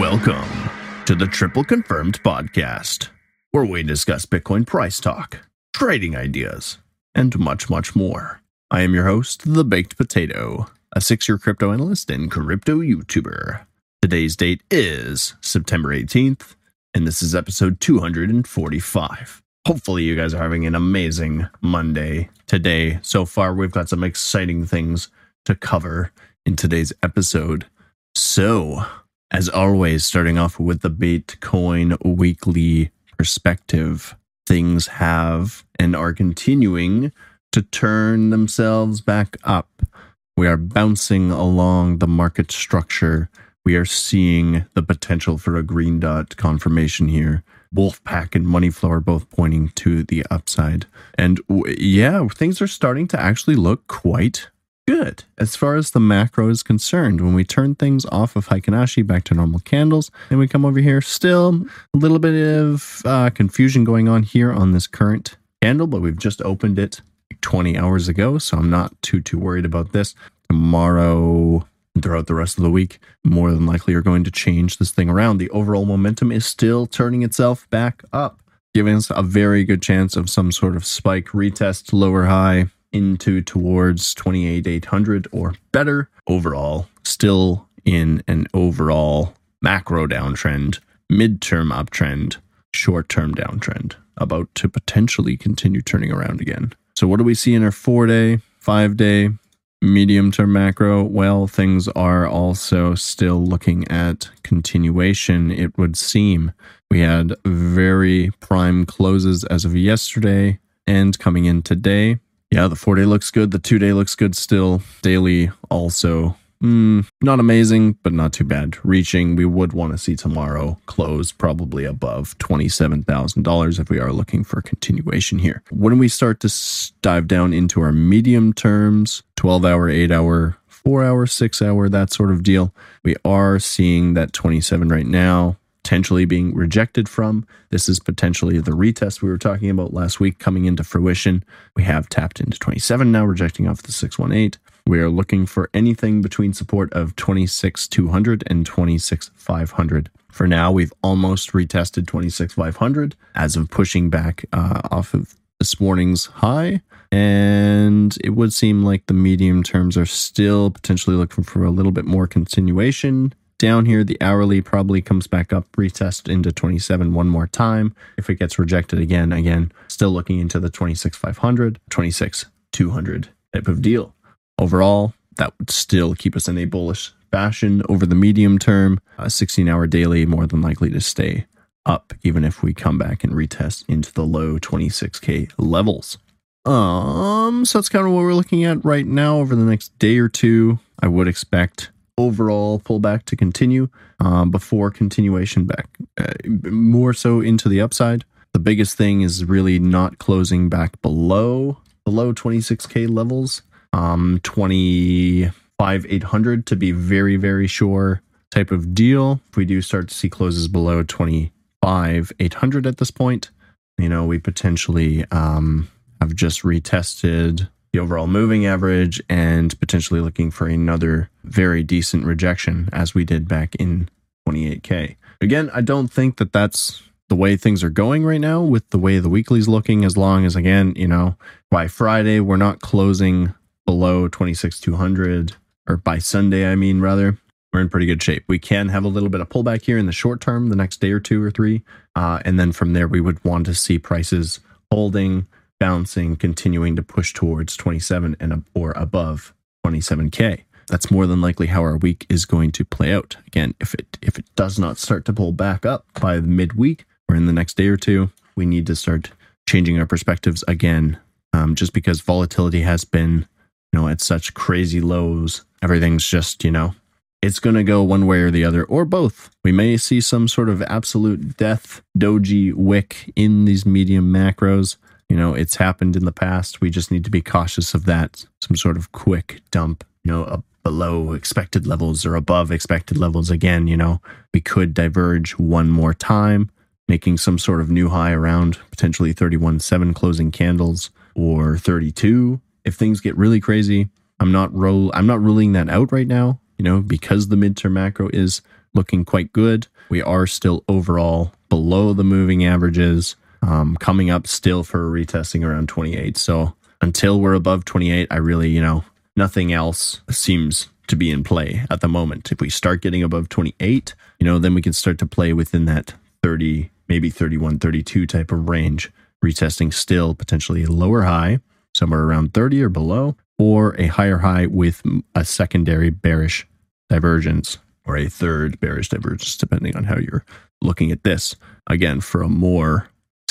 Welcome to the Triple Confirmed Podcast, where we discuss Bitcoin price talk, trading ideas, and much, much more. I am your host, The Baked Potato, a six year crypto analyst and crypto YouTuber. Today's date is September 18th, and this is episode 245. Hopefully, you guys are having an amazing Monday today. So far, we've got some exciting things to cover in today's episode. So, as always, starting off with the Bitcoin weekly perspective, things have and are continuing to turn themselves back up. We are bouncing along the market structure. We are seeing the potential for a green dot confirmation here. Wolfpack and Moneyflow are both pointing to the upside. And w- yeah, things are starting to actually look quite good as far as the macro is concerned. When we turn things off of Heikin Ashi back to normal candles, and we come over here, still a little bit of uh, confusion going on here on this current candle, but we've just opened it 20 hours ago, so I'm not too too worried about this. Tomorrow, throughout the rest of the week, more than likely are going to change this thing around. The overall momentum is still turning itself back up, giving us a very good chance of some sort of spike retest, lower high into towards 28,800 or better. Overall, still in an overall macro downtrend, midterm uptrend, short term downtrend, about to potentially continue turning around again. So, what do we see in our four day, five day, medium term macro? Well, things are also still looking at continuation, it would seem. We had very prime closes as of yesterday and coming in today. Yeah, the four day looks good. The two day looks good still. Daily also Mm, not amazing, but not too bad. Reaching, we would want to see tomorrow close probably above $27,000 if we are looking for continuation here. When we start to dive down into our medium terms, 12 hour, 8 hour, 4 hour, 6 hour, that sort of deal, we are seeing that 27 right now potentially being rejected from. This is potentially the retest we were talking about last week coming into fruition. We have tapped into 27 now, rejecting off the 618. We are looking for anything between support of 26,200 and 26,500. For now, we've almost retested 26,500 as of pushing back uh, off of this morning's high. And it would seem like the medium terms are still potentially looking for a little bit more continuation. Down here, the hourly probably comes back up, retest into 27 one more time. If it gets rejected again, again, still looking into the 26,500, 26,200 type of deal. Overall, that would still keep us in a bullish fashion over the medium term. A 16 hour daily, more than likely to stay up, even if we come back and retest into the low 26K levels. Um, so that's kind of what we're looking at right now over the next day or two. I would expect overall pullback to continue um, before continuation back, uh, more so into the upside. The biggest thing is really not closing back below below 26k levels um 25 800 to be very very sure type of deal if we do start to see closes below 25 800 at this point you know we potentially um have just retested the overall moving average and potentially looking for another very decent rejection as we did back in 28k again i don't think that that's the way things are going right now with the way the weekly's looking as long as again you know by friday we're not closing below 26,200 or by Sunday, I mean, rather, we're in pretty good shape. We can have a little bit of pullback here in the short term, the next day or two or three. Uh, and then from there, we would want to see prices holding, bouncing, continuing to push towards 27 and or above 27K. That's more than likely how our week is going to play out. Again, if it if it does not start to pull back up by midweek or in the next day or two, we need to start changing our perspectives again. Um, just because volatility has been you know, at such crazy lows. Everything's just, you know, it's going to go one way or the other, or both. We may see some sort of absolute death doji wick in these medium macros. You know, it's happened in the past. We just need to be cautious of that. Some sort of quick dump, you know, below expected levels or above expected levels again. You know, we could diverge one more time, making some sort of new high around potentially 31.7 closing candles or 32 if things get really crazy, I'm not roll I'm not ruling that out right now, you know, because the midterm macro is looking quite good. We are still overall below the moving averages, um, coming up still for retesting around 28. So until we're above 28, I really, you know, nothing else seems to be in play at the moment. If we start getting above 28, you know, then we can start to play within that 30, maybe 31, 32 type of range, retesting still potentially a lower high, somewhere around 30 or below, or a higher high with a secondary bearish divergence or a third bearish divergence, depending on how you're looking at this. Again, for a more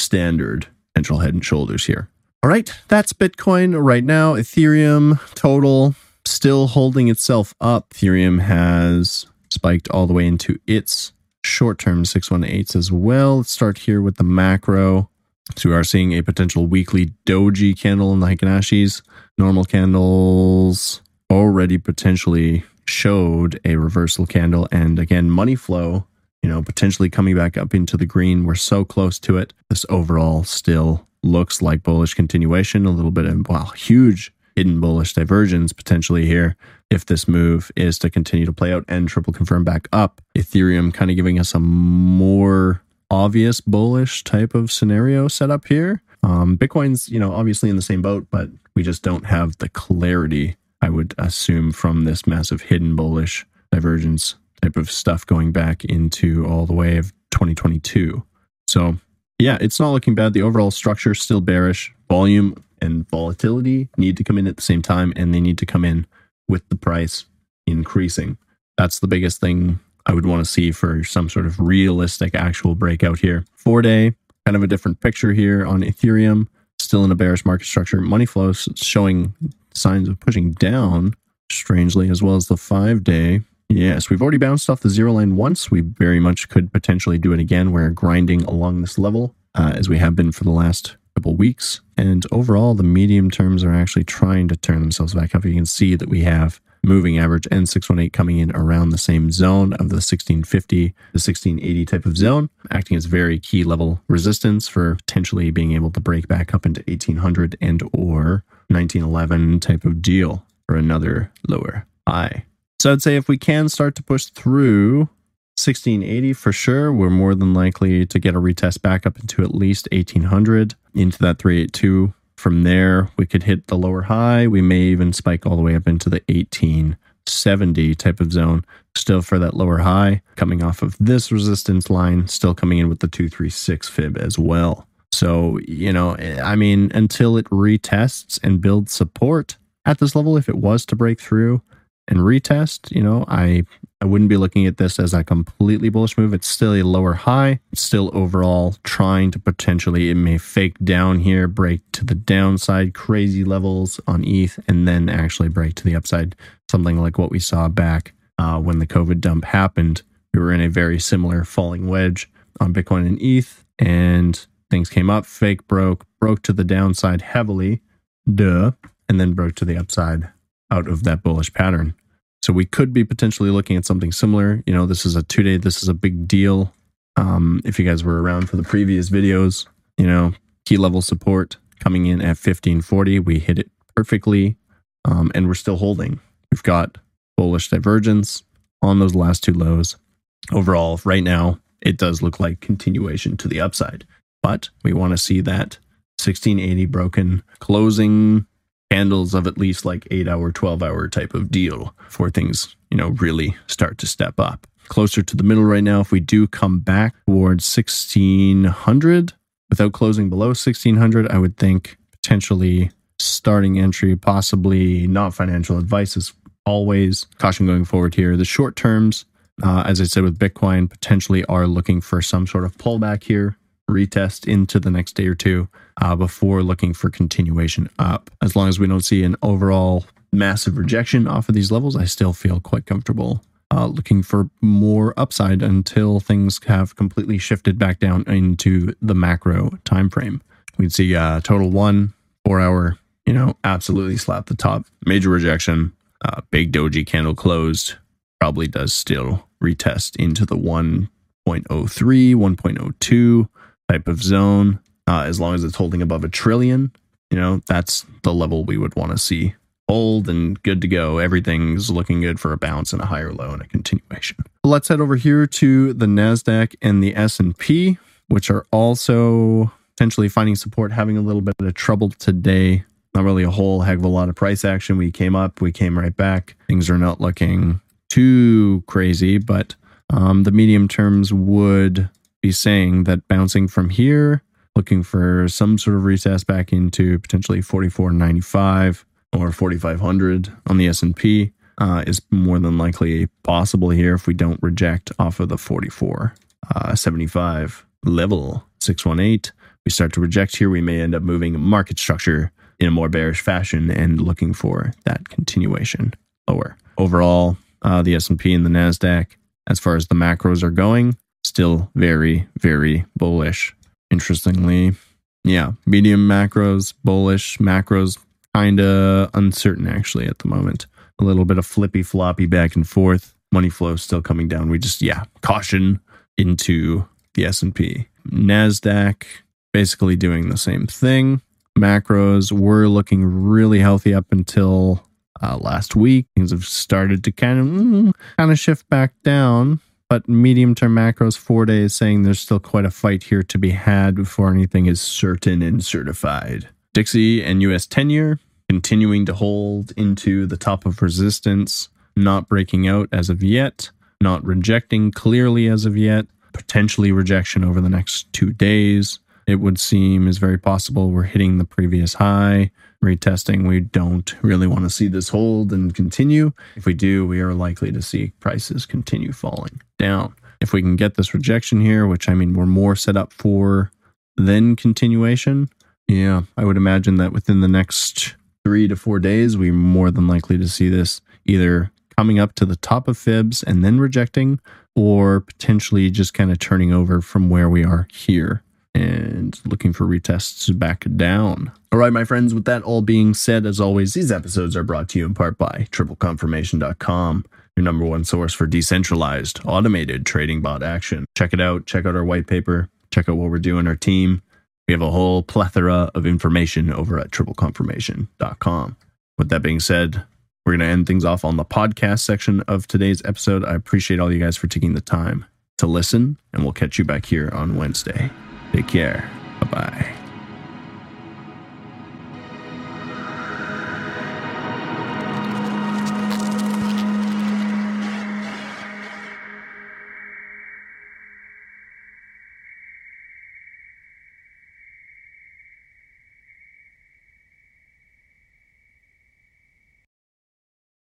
standard potential head and shoulders here. All right, that's Bitcoin right now. Ethereum total still holding itself up. Ethereum has spiked all the way into its short term 618s as well. Let's start here with the macro. So we are seeing a potential weekly doji candle in the Heikin Normal candles already potentially showed a reversal candle. And again, money flow, you know, potentially coming back up into the green. We're so close to it. This overall still looks like bullish continuation, a little bit of, wow, huge hidden bullish divergence potentially here if this move is to continue to play out and triple confirm back up. Ethereum kind of giving us a more obvious bullish type of scenario set up here. Um, Bitcoin's, you know, obviously in the same boat, but we just don't have the clarity, I would assume, from this massive hidden bullish divergence type of stuff going back into all the way of 2022. So yeah, it's not looking bad. The overall structure is still bearish. Volume and volatility need to come in at the same time, and they need to come in with the price increasing. That's the biggest thing I would want to see for some sort of realistic actual breakout here. Four day, kind of a different picture here on Ethereum, still in a bearish market structure. Money flows showing signs of pushing down, strangely, as well as the five day Yes, we've already bounced off the zero line once. We very much could potentially do it again. We're grinding along this level uh, as we have been for the last couple weeks. And overall, the medium terms are actually trying to turn themselves back up. You can see that we have moving average and 618 coming in around the same zone of the 1650 the 1680 type of zone, acting as very key level resistance for potentially being able to break back up into 1800 and or 1911 type of deal or another lower high. So I'd say if we can start to push through 1680 for sure, we're more than likely to get a retest back up into at least 1800 into that 382. From there, we could hit the lower high. We may even spike all the way up into the 1870 type of zone, still for that lower high, coming off of this resistance line, still coming in with the 236 fib as well. So, you know, I mean, until it retests and builds support at this level, if it was to break through, and retest, you know, I I wouldn't be looking at this as a completely bullish move. It's still a lower high. Still overall trying to potentially it may fake down here, break to the downside, crazy levels on ETH, and then actually break to the upside. Something like what we saw back uh, when the COVID dump happened. We were in a very similar falling wedge on Bitcoin and ETH, and things came up, fake broke, broke to the downside heavily, duh, and then broke to the upside out of that bullish pattern. So we could be potentially looking at something similar. You know, this is a two day, this is a big deal. Um, if you guys were around for the previous videos, you know, key level support coming in at 1540. We hit it perfectly um, and we're still holding. We've got bullish divergence on those last two lows. Overall, right now, it does look like continuation to the upside, but we want to see that 1680 broken closing candles of at least like eight hour, 12 hour type of deal before things, you know, really start to step up. Closer to the middle right now, if we do come back towards 1600 without closing below 1600, I would think potentially starting entry, possibly not financial advice is always caution going forward here. The short terms, uh, as I said with Bitcoin, potentially are looking for some sort of pullback here retest into the next day or two uh, before looking for continuation up. As long as we don't see an overall massive rejection off of these levels, I still feel quite comfortable uh, looking for more upside until things have completely shifted back down into the macro time frame. We'd see uh, total one four hour, you know, absolutely slap the top, major rejection, uh, big doji candle closed, probably does still retest into the 1.03, 1.02 type of zone, uh, as long as it's holding above a trillion, you know, that's the level we would want to see hold and good to go. Everything's looking good for a bounce and a higher low and a continuation. Let's head over here to the Nasdaq and the S&P, which are also potentially finding support, having a little bit of trouble today. Not really a whole heck of a lot of price action. We came up, we came right back. Things are not looking too crazy, but um, the medium terms would be saying that bouncing from here, looking for some sort of retest back into potentially 44.95 or 4500 on the S&P uh, is more than likely possible here if we don't reject off of the 44 uh, 75 level 618 we start to reject here we may end up moving market structure in a more bearish fashion and looking for that continuation lower. Overall uh, the s&p and the nasdaq as far as the macros are going still very very bullish interestingly yeah medium macros bullish macros kind of uncertain actually at the moment. A little bit of flippy floppy back and forth. Money flow still coming down. We just yeah, caution into the S&P. Nasdaq basically doing the same thing. Macros were looking really healthy up until uh, last week. Things have started to kind of mm, kind of shift back down. But medium term macros, four days, saying there's still quite a fight here to be had before anything is certain and certified. DXY and US 10 year continuing to hold into the top of resistance, not breaking out as of yet, not rejecting clearly as of yet, potentially rejection over the next two days. It would seem is very possible we're hitting the previous high, retesting. We don't really want to see this hold and continue. If we do, we are likely to see prices continue falling down. If we can get this rejection here, which I mean, we're more set up for than continuation, yeah, I would imagine that within the next three to four days, we're more than likely to see this either coming up to the top of fibs and then rejecting, or potentially just kind of turning over from where we are here and looking for retests back down. All right, my friends, with that all being said, as always, these episodes are brought to you in part by tripleconfirmation.com, your number one source for decentralized, automated trading bot action. Check it out. Check out our white paper. Check out what we're doing, our team. We have a whole plethora of information over at tripleconfirmation.com. With that being said, we're going to end things off on the podcast section of today's episode. I appreciate all you guys for taking the time to listen, and we'll catch you back here on Wednesday. Take care. Bye bye.